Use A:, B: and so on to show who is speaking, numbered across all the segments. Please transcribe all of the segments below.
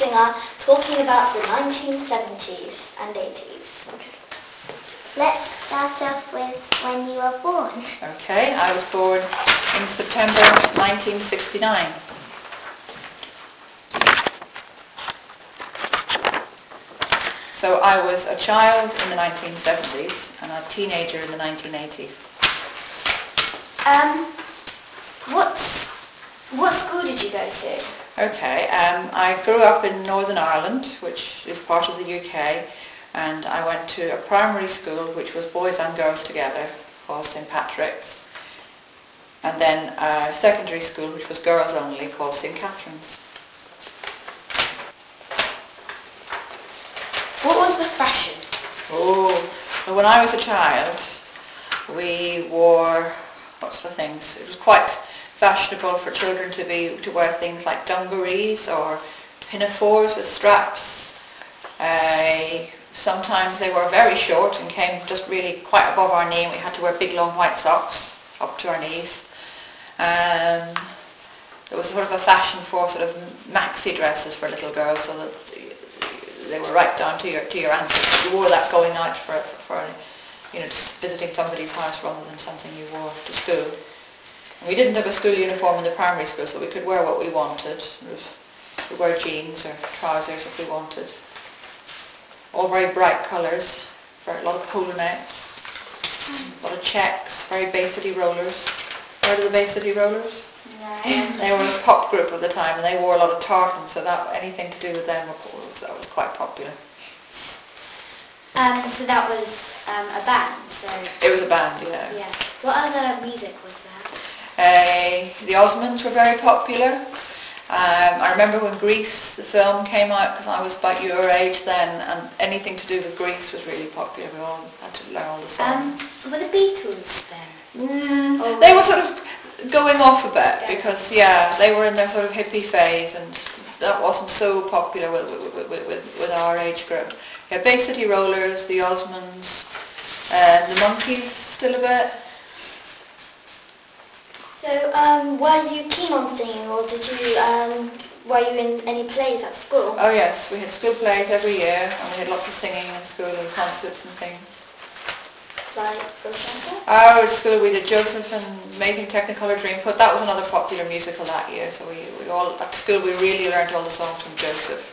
A: singer talking about the 1970s and 80s.
B: Let's start off with when you were born.
C: Okay, I was born in September 1969. So I was a child in the 1970s and a teenager in the 1980s.
A: Um, what, what school did you go to?
C: Okay, um, I grew up in Northern Ireland, which is part of the UK, and I went to a primary school which was boys and girls together, called St Patrick's, and then a secondary school which was girls only, called St Catherine's.
A: What was the fashion?
C: Oh, well, when I was a child, we wore, lots of things? It was quite fashionable for children to be to wear things like dungarees or pinafores with straps. Uh, sometimes they were very short and came just really quite above our knee we had to wear big long white socks up to our knees. Um, there was sort of a fashion for sort of maxi dresses for little girls so that they were right down to your to your ankles. You wore that going out for, for you know, just visiting somebody's house rather than something you wore to school. We didn't have a school uniform in the primary school, so we could wear what we wanted. We wear jeans or trousers if we wanted. All very bright colours, a lot of polo necks, a lot of checks, very Bay City rollers. Heard of the Bay City rollers? They were a pop group at the time and they wore a lot of tartans, so that anything to do with them was, that was quite popular.
A: Um, so that was um, a band, so...
C: It was a band, yeah.
A: Yeah. What other music was there?
C: Uh, the Osmonds were very popular. Um, I remember when Grease, the film, came out, because I was about your age then, and anything to do with Grease was really popular. We all had to learn all the
A: Um,
C: songs.
A: were the Beatles then?
C: Mm, they were sort of going off a bit
A: Yeah.
C: because yeah, they were in their sort of hippie phase and that wasn't so popular with, with, with, with, with our age group. Yeah, Bay City Rollers, the Osmonds, uh, the Monkees still a bit.
A: So, um, were you keen on singing, or did you, um, were you in any plays at school?
C: Oh yes, we had school plays every year and we had lots of singing in school and concerts and things.
A: Like, for example?
C: Oh, at school we did Joseph and Amazing Technicolor Dreamcoat. That was another popular musical that year. So we, we all, at school we really learned all the songs from Joseph.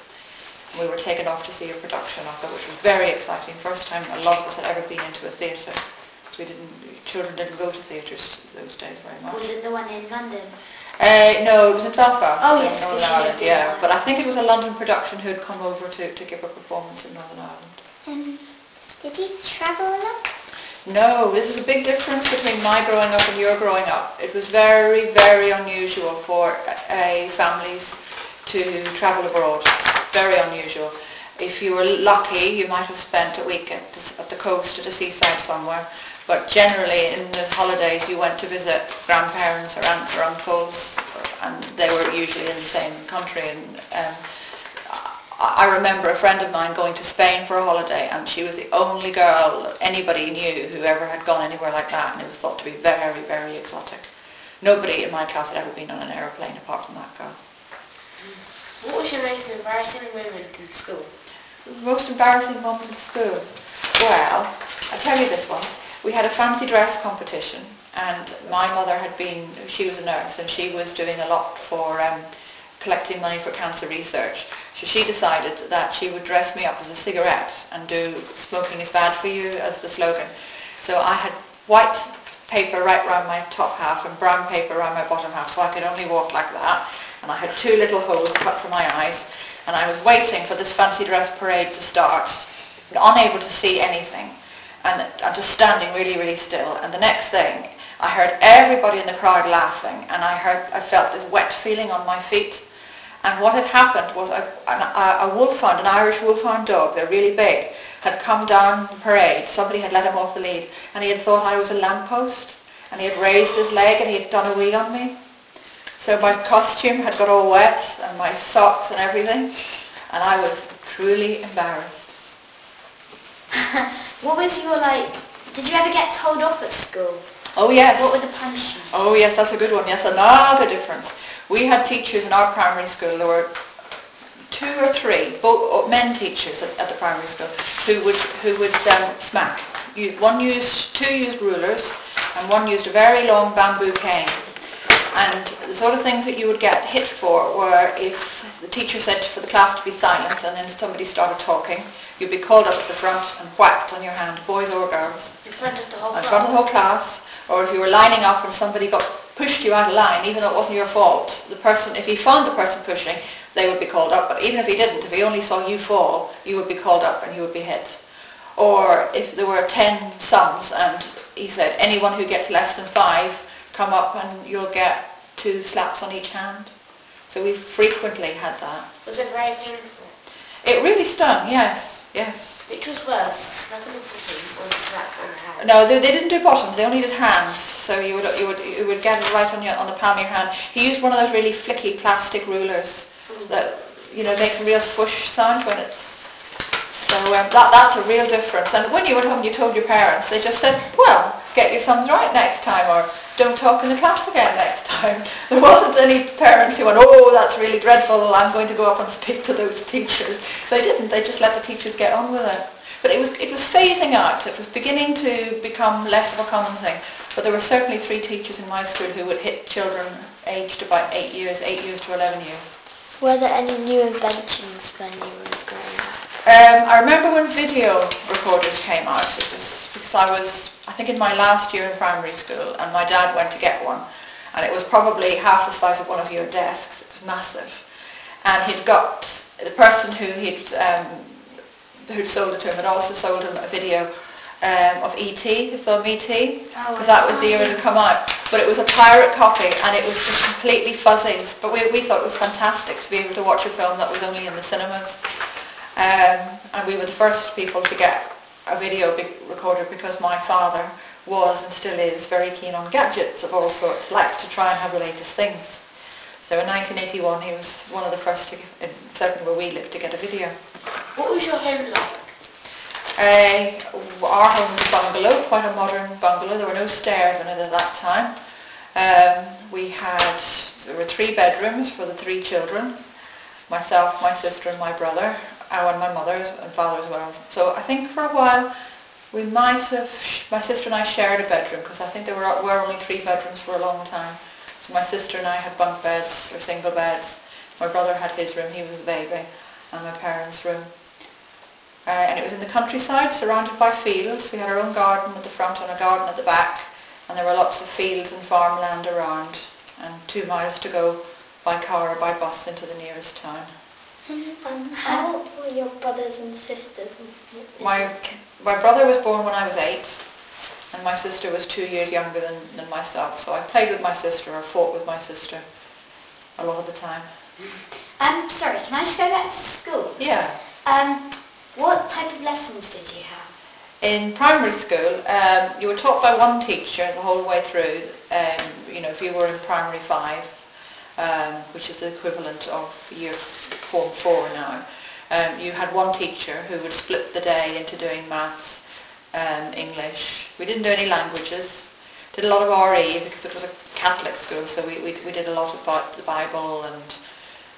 C: And we were taken off to see a production of it, which was very exciting. First time a lot of us had ever been into a theatre. We didn't, children didn't go to theatres those days very much.
A: Was it the one in London?
C: Uh, no, it was in Belfast,
A: Oh,
C: in
A: yes,
C: Northern Ireland, yeah. But I think it was a London production who had come over to, to give a performance in Northern Ireland.
B: Um, did you travel a lot?
C: No, this is a big difference between my growing up and your growing up. It was very, very unusual for uh, families to travel abroad. Very unusual. If you were lucky, you might have spent a week at the, at the coast, at a seaside somewhere. But generally, in the holidays, you went to visit grandparents or aunts or uncles, and they were usually in the same country. And um, I remember a friend of mine going to Spain for a holiday and she was the only girl anybody knew who ever had gone anywhere like that and it was thought to be very, very exotic. Nobody in my class had ever been on an aeroplane apart from that girl.
D: What was your most embarrassing moment in school?
C: Most embarrassing moment at school? Well, I tell you this one. We had a fancy dress competition and my mother had been, she was a nurse and she was doing a lot for um, collecting money for cancer research. So she decided that she would dress me up as a cigarette and do smoking is bad for you as the slogan. So I had white paper right round my top half and brown paper around my bottom half so I could only walk like that. And I had two little holes cut for my eyes and I was waiting for this fancy dress parade to start, unable to see anything. And I'm just standing really, really still. And the next thing, I heard everybody in the crowd laughing and I heard, I felt this wet feeling on my feet. And what had happened was a, a, a wolfhound, an Irish wolfhound dog, they're really big, had come down the parade. Somebody had let him off the lead and he had thought I was a lamppost and he had raised his leg and he had done a wee on me. So my costume had got all wet and my socks and everything and I was truly embarrassed.
A: what was your, like, did you ever get told off at school?
C: Oh yes.
A: What were the punishments?
C: Oh yes, that's a good one. Yes, another difference. We had teachers in our primary school. There were two or three both men teachers at, at the primary school who would who would um, smack. You, one used two used rulers and one used a very long bamboo cane. And the sort of things that you would get hit for were if the teacher said for the class to be silent and then somebody started talking, you'd be called up at the front and whacked on your hand, boys or girls,
D: In front of the whole
C: in
D: class.
C: front of the whole class. Or if you were lining up and somebody got pushed you out of line, even though it wasn't your fault, the person, if he found the person pushing, they would be called up. But even if he didn't, if he only saw you fall, you would be called up and you would be hit. Or if there were 10 sums and he said, anyone who gets less than five, come up and you'll get two slaps on each hand. So we frequently had that.
D: Was it very painful?
C: It really stung, yes, yes.
D: Which was worse, the bottom or the on the hand?
C: No, they, they didn't do bottoms, they only did hands. So you would, you would, you would get it right on, your, on the palm of your hand. He used one of those really flicky plastic rulers that, you know, makes a real swoosh sound when it's... So um, that, that's a real difference. And when you went home you told your parents, they just said, well, get your sums right next time or don't talk in the class again next time. There wasn't any parents who went, oh, that's really dreadful, I'm going to go up and speak to those teachers. They didn't, they just let the teachers get on with it. But it was, it was phasing out, it was beginning to become less of a common thing. But there were certainly three teachers in my school who would hit children aged about eight years, eight years to 11 years.
B: Were there any new inventions when you were growing up?
C: Um, I remember when video recorders came out, it was because I was, think in my last year in primary school, and my dad went to get one, and it was probably half the size of one of your desks. It was massive, and he'd got the person who he'd um, who'd sold it to him had also sold him a video um, of E.T., the film E.T., because that was the year it had come out. But it was a pirate copy, and it was just completely fuzzy. But we, we thought it was fantastic to be able to watch a film that was only in the cinemas. Um, and we were the first people to get a video recorder because my father was and still is very keen on gadgets of all sorts, liked to try and have the latest things. So in 1981 he was one of the first, to, in, certainly where we lived, to get a video.
D: What was your home like?
C: Uh, our home was a bungalow, quite a modern bungalow. There were no stairs in it at that time. Um, we had, there were three bedrooms for the three children, myself, my sister and my brother, and my mother and father as well. So I think for a while we might have, my sister and I shared a bedroom because I think there were, were only three bedrooms for a long time. So my sister and I had bunk beds or single beds. My brother had his room, he was a baby, and my parents' room. Uh, and it was in the countryside, surrounded by fields. We had our own garden at the front and a garden at the back, and there were lots of fields and farmland around, and two miles to go by car or by bus into the nearest town.
A: Um, how old were your brothers and sisters?
C: My, my brother was born when I was eight, and my sister was two years younger than, than myself, so I played with my sister or fought with my sister a lot of the time.
A: Um, sorry, can I just go back to school?
C: Yeah.
A: Um, what type of lessons did you have?
C: In primary school, um, you were taught by one teacher the whole way through. Um, you know, if you were in primary five, um, which is the equivalent of year form four now, um, you had one teacher who would split the day into doing maths, um, English. We didn't do any languages. Did a lot of RE because it was a Catholic school, so we, we, we did a lot about the Bible and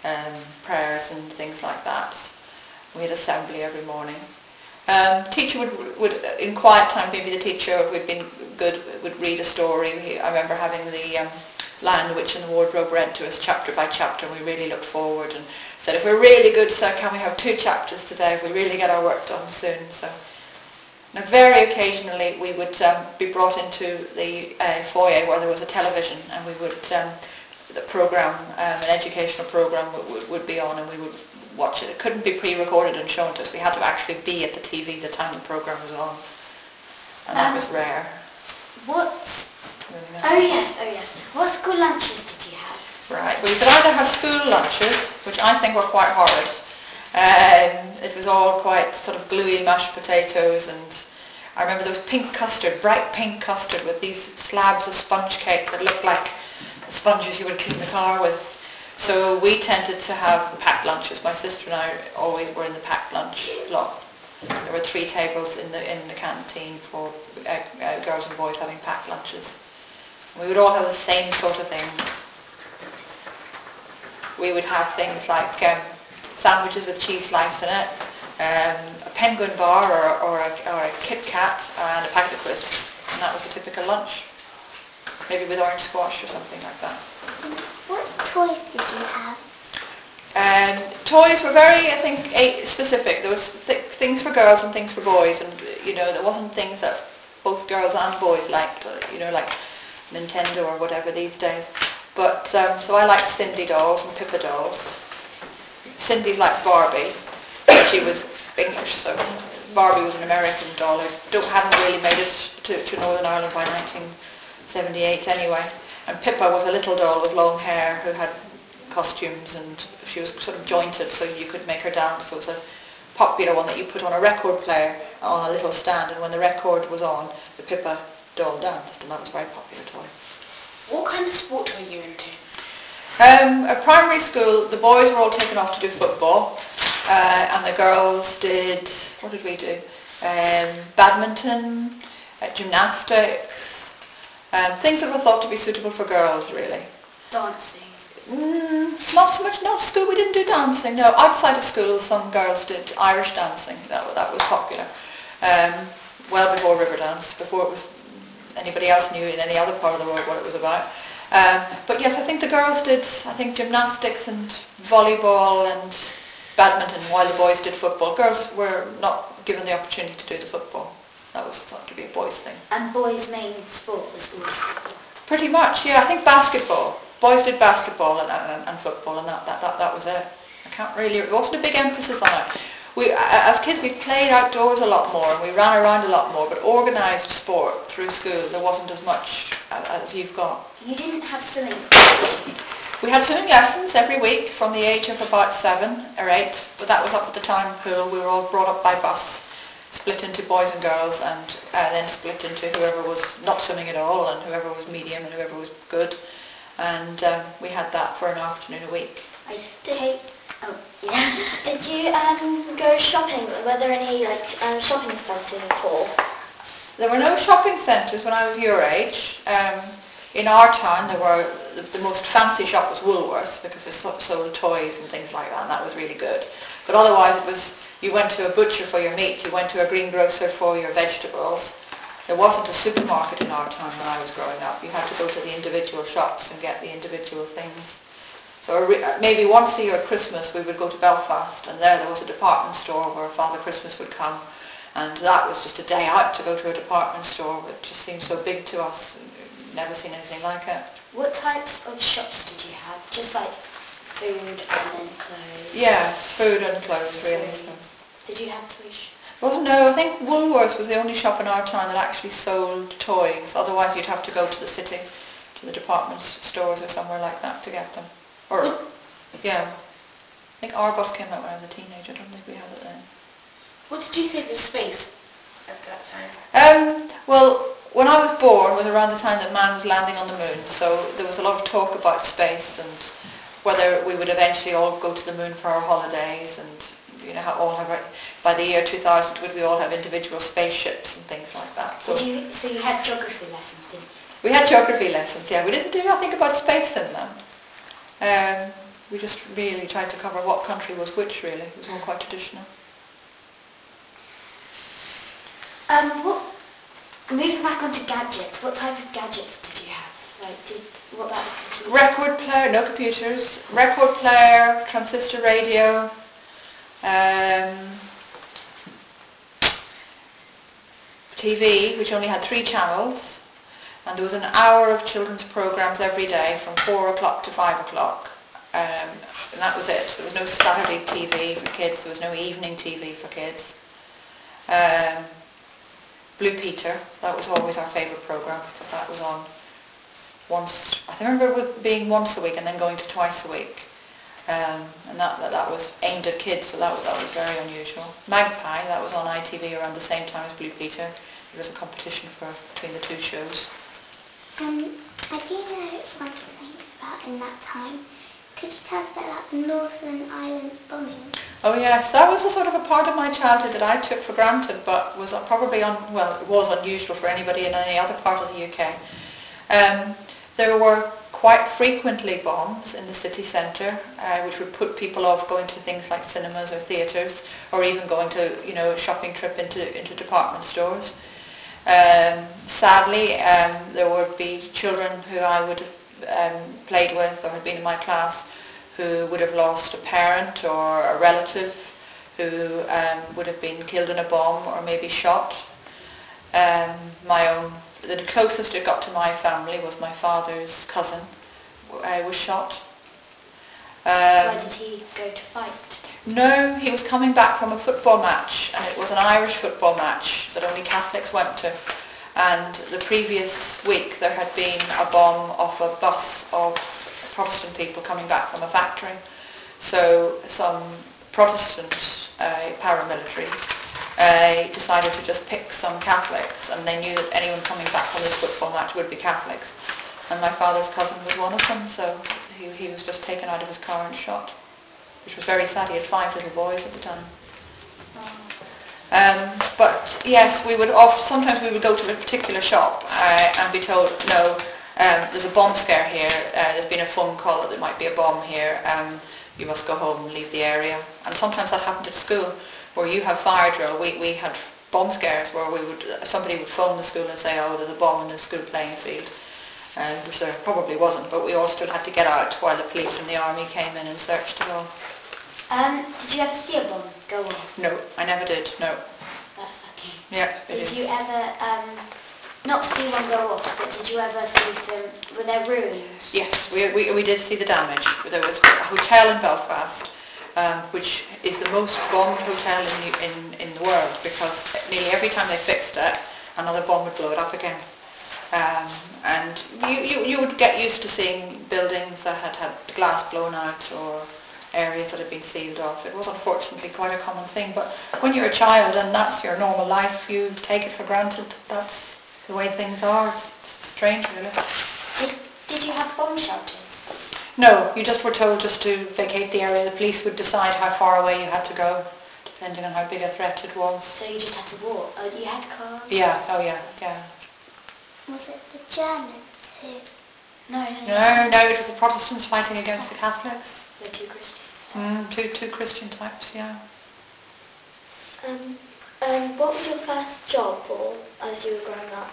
C: um, prayers and things like that. We had assembly every morning. Um, teacher would, would, in quiet time, maybe the teacher who'd been good would read a story. I remember having the um, Lion, the Witch and the Wardrobe read to us chapter by chapter and we really looked forward and said, if we're really good, sir, can we have two chapters today if we really get our work done soon? So, now very occasionally we would um, be brought into the uh, foyer where there was a television and we would, um, the program, um, an educational program would, would, would be on and we would watch it. It couldn't be pre-recorded and shown to us. We had to actually be at the TV the time the program was on. And that
A: Um,
C: was rare.
A: What? Oh yes, oh yes. What school lunches did you have?
C: Right. We could either have school lunches, which I think were quite horrid. Um, it was all quite sort of gluey mashed potatoes and I remember those pink custard, bright pink custard with these slabs of sponge cake that looked like the sponges you would clean the car with. So we tended to have packed lunches. My sister and I always were in the packed lunch lot. There were three tables in the in the canteen for uh, uh, girls and boys having packed lunches. We would all have the same sort of things we would have things like um, sandwiches with cheese slice in it, um, a penguin bar or, or, a, or a Kit Kat and a packet of crisps. And that was a typical lunch. Maybe with orange squash or something like that.
B: What toys did you have?
C: Um, toys were very, I think, specific. There was th- things for girls and things for boys, and you know, there wasn't things that both girls and boys liked. You know, like Nintendo or whatever these days. But um, so I liked Sindy dolls and Pippa dolls. Sindy's liked Barbie. She was English, so Barbie was an American doll. I don't hadn't really made it to, to Northern Ireland by 1978 anyway. And Pippa was a little doll with long hair who had costumes and she was sort of jointed so you could make her dance. It was a popular one that you put on a record player on a little stand and when the record was on, the Pippa doll danced and that was a very popular toy.
D: What kind of sport were you into?
C: Um, at primary school, the boys were all taken off to do football, uh, and the girls did, what did we do? Um, badminton, uh, gymnastics, um, things that were thought to be suitable for girls, really.
A: Dancing.
C: Mm, not so much, not school, we didn't do dancing, no. Outside of school, some girls did Irish dancing, that, that was popular. Um, well before Riverdance, before it was anybody else knew in any other part of the world what it was about. Um, but yes, I think the girls did, I think gymnastics and volleyball and badminton while the boys did football. Girls were not given the opportunity to do the football. That was thought to be a boys' thing.
A: And boys' main sport was always football.
C: Pretty much, yeah. I think basketball. Boys did basketball and, and, and football and that, that, that, that was it. I can't really, there wasn't a big emphasis on it. We, as kids, we played outdoors a lot more and we ran around a lot more, but organised sport through school, there wasn't as much as you've got.
A: You didn't have swimming.
C: We had swimming lessons every week from the age of about seven or eight, but that was up at the town pool. We were all brought up by bus, split into boys and girls, and uh, then split into whoever was not swimming at all and whoever was medium and whoever was good. And um, we had that for an afternoon a week.
A: I did. Oh, yeah. Did you um, go shopping? Were there any like um, shopping centres at all?
C: There were no shopping centres when I was your age. Um, in our town, there were the, the most fancy shop was Woolworths because they sold toys and things like that, and that was really good. But otherwise, it was you went to a butcher for your meat, you went to a greengrocer for your vegetables. There wasn't a supermarket in our town when I was growing up. You had to go to the individual shops and get the individual things. So uh, maybe once a year at Christmas we would go to Belfast and there there was a department store where Father Christmas would come and that was just a day out to go to a department store. It just seemed so big to us. Never seen anything like it.
A: What types of shops did you have? Just like food and then clothes?
C: Yeah, food and clothes really. So.
A: Did you have toy sh-
C: Well, no, I think Woolworths was the only shop in our town that actually sold toys. Otherwise you'd have to go to the city, to the department stores or somewhere like that to get them. Or, yeah. I think Argos came out when I was a teenager. I don't think we had it then.
D: What did you think of space at that time?
C: Um, well, when I was born was around the time that man was landing on the moon, so there was a lot of talk about space and whether we would eventually all go to the moon for our holidays and you know how all have by the year 2000 would we all have individual spaceships and things like that. So
A: Did you? So you had geography lessons, didn't you?
C: we had geography lessons, yeah. We didn't do nothing about space in them. Um, we just really tried to cover what country was which really. It was all quite traditional.
A: Um, what? Moving back onto gadgets. What type of gadgets did you have? Like, did what about?
C: Record player, no computers. Record player, transistor radio, um, TV, which only had three channels, and there was an hour of children's programs every day from four o'clock to five o'clock, um, and that was it. There was no Saturday TV for kids. There was no evening TV for kids. Um, Blue Peter, that was always our favourite program because that was on once, I remember it being once a week and then going to twice a week. Um, and that, that, that was aimed at kids, so that was, that was very unusual. Magpie, that was on ITV around the same time as Blue Peter. There was a competition for between the two shows.
B: Um, I do know one thing about in that time. Could you tell us about that Northern Ireland bombing?
C: Oh yes, that was a sort of a part of my childhood that I took for granted, but was probably on well, it was unusual for anybody in any other part of the UK. Um, there were quite frequently bombs in the city centre, uh, which would put people off going to things like cinemas or theatres, or even going to, you know, a shopping trip into, into department stores. Um, sadly, um, there would be children who I would have um, played with or had been in my class who would have lost a parent or a relative who um, would have been killed in a bomb or maybe shot. Um, my own, the closest it got to my family was my father's cousin uh, was shot.
A: Why
C: Um,
A: did he go to fight?
C: No, he was coming back from a football match, and it was an Irish football match that only Catholics went to. And the previous week there had been a bomb off a bus of Protestant people coming back from a factory. So some Protestant uh, paramilitaries uh, decided to just pick some Catholics, and they knew that anyone coming back from this football match would be Catholics. And my father's cousin was one of them, so he, he was just taken out of his car and shot which was very sad. He had five little boys at the time. Um, but yes, we would often, sometimes we would go to a particular shop uh, and be told, no, um, there's a bomb scare here, uh, there's been a phone call that there might be a bomb here, um, you must go home and leave the area. And sometimes that happened at school, where you have fire drill, we, we had bomb scares where we would, somebody would phone the school and say, oh, there's a bomb in the school playing field. Uh, which there probably wasn't, but we all still had to get out while the police and the army came in and searched it all.
A: Um, did you ever see a bomb go off?
C: No, I never did, no.
A: That's lucky.
C: Yeah, it
A: Did
C: is.
A: you ever, um, not see one go off, but did you ever see some, were there ruins?
C: Yes, we, we, we did see the damage. There was a hotel in Belfast, um, which is the most bombed hotel in, the- in, in the world because nearly every time they fixed it, another bomb would blow it up again. Um, and you, you, you would get used to seeing buildings that had had glass blown out or areas that had been sealed off. It was unfortunately quite a common thing, but when you're a child and that's your normal life, you take it for granted. that That's the way things are. It's, it's strange, really.
A: Did, did you have bomb shelters?
C: No, you just were told just to vacate the area. The police would decide how far away you had to go, depending on how big a threat it was.
A: So you just had to walk? Oh, you had cars?
C: Yeah, oh yeah, yeah.
B: Was it the Germans who...
A: No, no, no.
C: No, no, it was the Protestants fighting against the Catholics.
A: They're too Christian.
C: Mm, two, two Christian types, yeah.
B: Um, um, what was your first job or as you were growing up?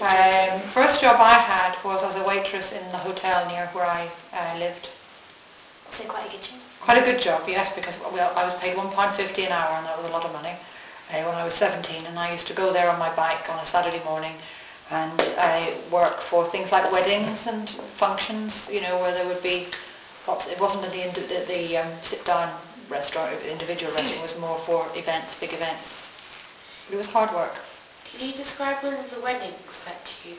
C: Um, first job I had was as a waitress in the hotel near where I uh, lived.
A: So quite a good job.
C: Quite a good job, yes, because well, I was paid £1.50 an hour and that was a lot of money uh, when I was 17 and I used to go there on my bike on a Saturday morning and I work for things like weddings and functions, you know, where there would be, lots- it wasn't in the, indi- the, the um, sit-down restaurant, individual restaurant, it was more for events, big events. But it was hard work.
D: Can you describe one of the weddings that you...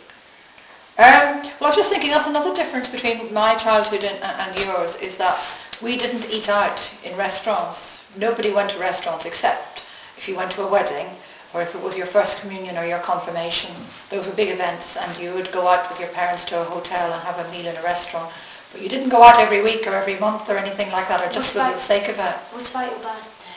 C: Um, well, I was just thinking that's another difference between my childhood and, and yours is that we didn't eat out in restaurants. Nobody went to restaurants except if you went to a wedding or if it was your first communion or your confirmation. Those were big events and you would go out with your parents to a hotel and have a meal in a restaurant. But you didn't go out every week or every month or anything like that or just for the sake of it.
A: What about your birthday?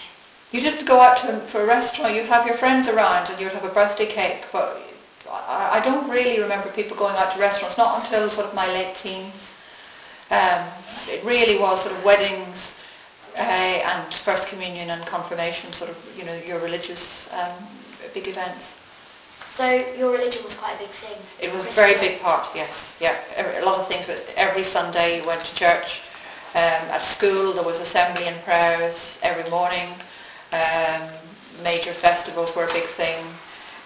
C: You didn't go out to, for a restaurant, you'd have your friends around and you'd have a birthday cake, but I, I don't really remember people going out to restaurants, not until sort of my late teens. Um, it really was sort of weddings uh, and first communion and confirmation, sort of, you know, your religious um, big events.
A: So your religion was quite a big thing?
C: It was a very big part, yes, yeah. A lot of things, but every Sunday you went to church. Um, at school there was assembly and prayers every morning. Um, major festivals were a big thing.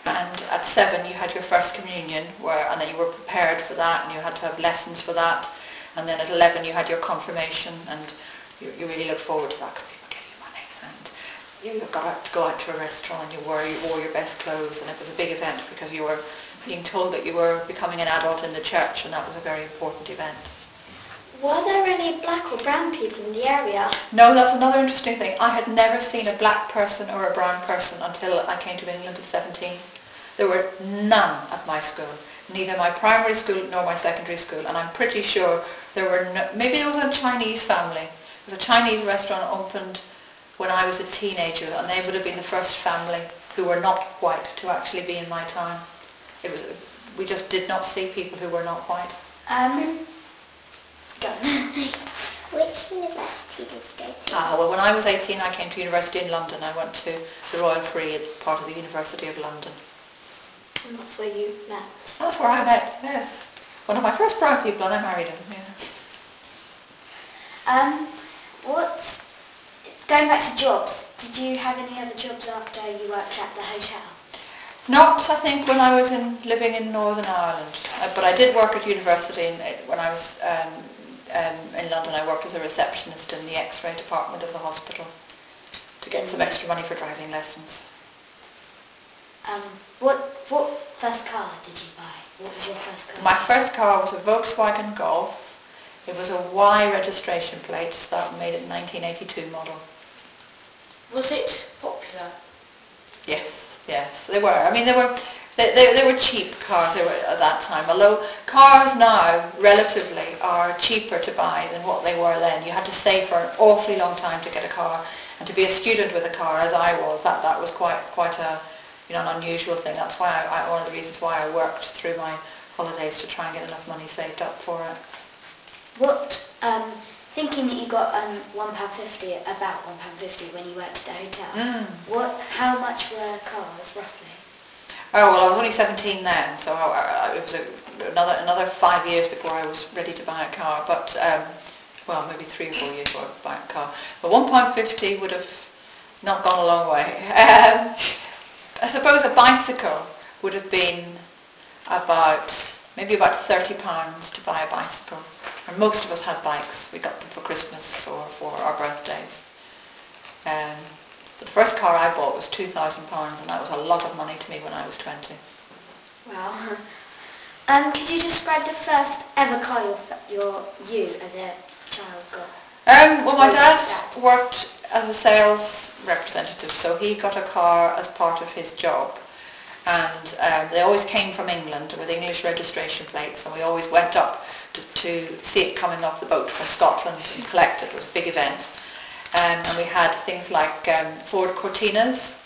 C: And at seven you had your first communion, where, and then you were prepared for that, and you had to have lessons for that. And then at 11 you had your confirmation, and you, you really looked forward to that because people gave you money. And you got to go out to a restaurant, and you wore, you wore your best clothes, and it was a big event because you were being told that you were becoming an adult in the church, and that was a very important event.
B: Were there any black or brown people in the area?
C: No, that's another interesting thing. I had never seen a black person or a brown person until I came to England at 17. There were none at my school, neither my primary school nor my secondary school, and I'm pretty sure there were no, maybe there was a Chinese family. There was a Chinese restaurant opened when I was a teenager, and they would have been the first family who were not white to actually be in my town. It was, we just did not see people who were not white.
A: Um, Go.
B: Which university did you go to?
C: Ah, well, when I was 18, I came to university in London. I went to the Royal Free, part of the University of London.
A: And that's where you met.
C: That's where I met, yes. One of my first brown people, and I married him, yeah.
A: Um, what, going back to jobs, did you have any other jobs after you worked at the hotel?
C: Not, I think, when I was in living in Northern Ireland, uh, but I did work at university in, when I was um, um, in London. I worked as a receptionist in the X-ray department of the hospital to get some extra money for driving lessons.
A: Um, what, what first car did you buy? What was your first car?
C: My first car was a Volkswagen Golf. It was a Y registration plate, so that made it 1982 model.
D: Was it popular?
C: Yes, yes, they were. I mean, they were they, they, they were cheap cars they were at that time. Although cars now, relatively, are cheaper to buy than what they were then. You had to save for an awfully long time to get a car, and to be a student with a car, as I was, that that was quite quite a you know an unusual thing. That's why I, I one of the reasons why I worked through my holidays to try and get enough money saved up for it.
A: What, um, thinking that you got um, £1.50, about £1.50 when you worked at the hotel,
C: Mm.
A: what, how much were cars roughly?
C: Oh well, I was only 17 then, so I, I, it was a, another another five years before I was ready to buy a car. But um, well, maybe three or four years before I could buy a car. But 1.50 would have not gone a long way. Um, I suppose a bicycle would have been about maybe about 30 pounds to buy a bicycle. And most of us had bikes. We got them for Christmas or for our birthdays. Um, the first car I bought was £2,000 and that was a lot of money to me when I was 20.
A: Wow. Um, could you describe the first ever car your, your you as a child got?
C: Um, well, my dad
A: dad.
C: worked as a sales representative, so he got a car as part of his job. And um, they always came from England with English registration plates, and we always went up to, to see it coming off the boat from Scotland and collect it. It was a big event. Um, and we had things like um, Ford Cortinas.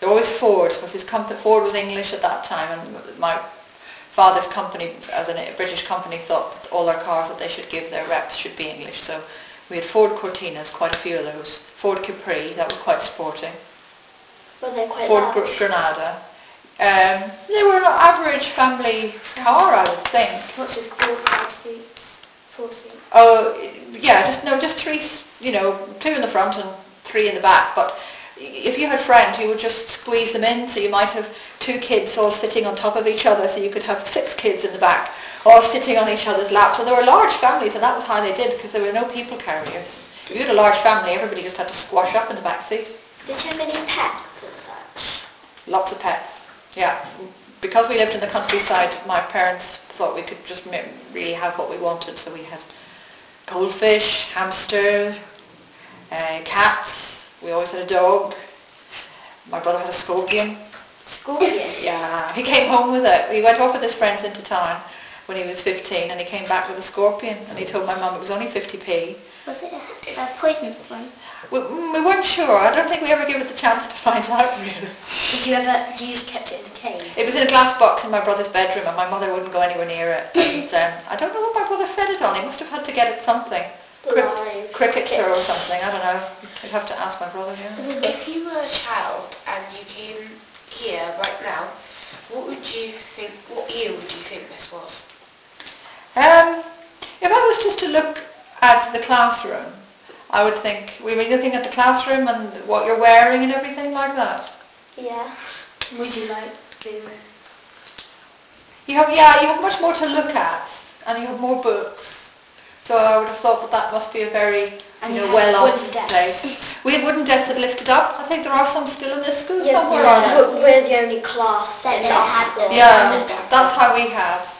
C: They were always Fords, because his company, Ford was English at that time, and my father's company, as a British company, thought all their cars that they should give their reps should be English. So we had Ford Cortinas, quite a few of those. Ford Capri, that was quite sporting.
A: Well, they're quite
C: Ford
A: large.
C: Granada. Um, they were an average family car, I would think.
A: What's with four, five seats? Four seats?
C: Oh, yeah, just no, just three, you know, two in the front and three in the back. But if you had friends, you would just squeeze them in. So you might have two kids all sitting on top of each other, so you could have six kids in the back, all sitting on each other's laps. And there were large families, and that was how they did, because there were no people carriers. If you had a large family, everybody just had to squash up in the back seat.
B: Did you have any pets as such?
C: Lots of pets. Yeah. Because we lived in the countryside, my parents thought we could just really have what we wanted. So we had goldfish, hamster, uh, cats. We always had a dog. My brother had a scorpion.
A: Scorpion?
C: Yeah. He came home with it. He went off with his friends into town when he was 15 and he came back with a scorpion and he told my mum it was only 50p.
B: Was it a, a poisonous one?
C: We, we weren't sure. I don't think we ever gave it the chance to find out really.
A: Did you ever, you just kept it in a cage?
C: It was in a glass box in my brother's bedroom and my mother wouldn't go anywhere near it. And um, I don't know what my brother fed it on. He must have had to get it something. Cricket or something. I don't know. You'd have to ask my brother, yeah.
D: If you were a child and you came here right now, what would you think, what year would you think this was?
C: Um, if I was just to look at the classroom, I would think, we were looking at the classroom and what you're wearing and everything like that.
B: Yeah.
A: Would you like to?
C: You have, yeah, you have much more to look at and you have more books. So I would have thought that that must be a very,
A: And
C: you
A: you
C: know, well-off
A: wooden
C: place. We had wooden desks that lifted up. I think there are some still in this school
A: Yeah,
C: somewhere,
A: yeah,
C: aren't there?
A: we're the only class
B: That
A: in
B: they
A: our
B: had them.
C: Yeah, that's how we have.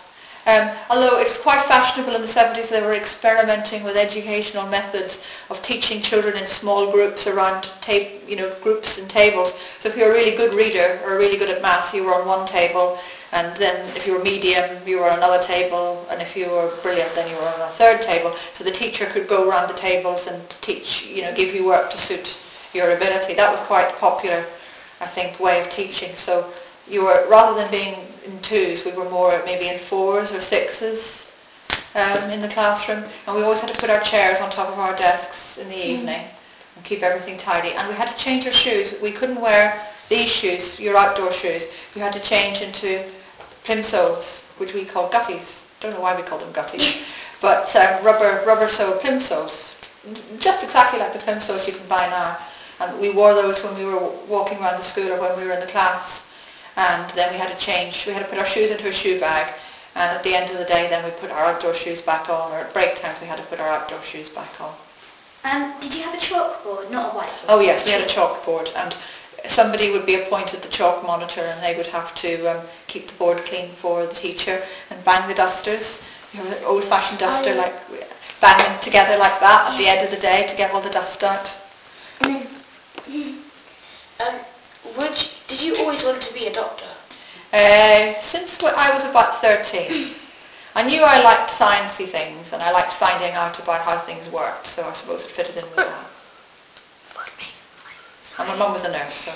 C: Um, although it was quite fashionable in the 70s, they were experimenting with educational methods of teaching children in small groups around, ta- you know, groups and tables. So if you're a really good reader or really good at maths, you were on one table, and then if you were medium, you were on another table, and if you were brilliant, then you were on a third table. So the teacher could go around the tables and teach, you know, give you work to suit your ability. That was quite popular, I think, way of teaching. So you were, rather than being in twos, we were more maybe in fours or sixes. um, in the classroom, and we always had to put our chairs on top of our desks in the evening and keep everything tidy. And we had to change our shoes. We couldn't wear these shoes, your outdoor shoes. You had to change into plimsolls, which we call gutties. Don't know why we call them gutties, but um, rubber rubber sole plimsolls, just exactly like the plimsolls you can buy now. And we wore those when we were walking around the school or when we were in the class. And then we had to change. We had to put our shoes into a shoe bag. And at the end of the day, then we put our outdoor shoes back on. Or at break times, we had to put our outdoor shoes back on.
A: Um, did you have a chalkboard, not a whiteboard?
C: Oh yes, we had a chalkboard and somebody would be appointed the chalk monitor and they would have to um, keep the board clean for the teacher and bang the dusters, you know, an old-fashioned duster
B: Oh, yeah.
C: like bang them together like that at the end of the day to get all the dust out.
B: And then
D: Um, would did you always want to be a doctor?
C: Uh, since when I was about 13, I knew I liked sciencey things and I liked finding out about how things worked, so I suppose it fitted in with that. And my mum was a nurse, so.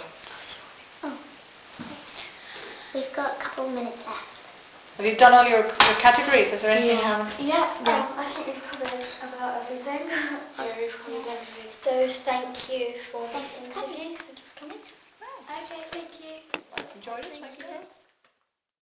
B: we've got a couple of minutes left.
C: Have you done all your, your categories? Is there anything you
A: Yeah.
C: haven't?
B: Yeah,
A: Yeah.
B: um, I think we've covered about everything.
D: Yeah, we've covered everything.
B: so thank you for this
A: Thanks for coming.
B: interview. Thank you for coming.
A: Okay, thank you.
C: Enjoyed it? Thank you.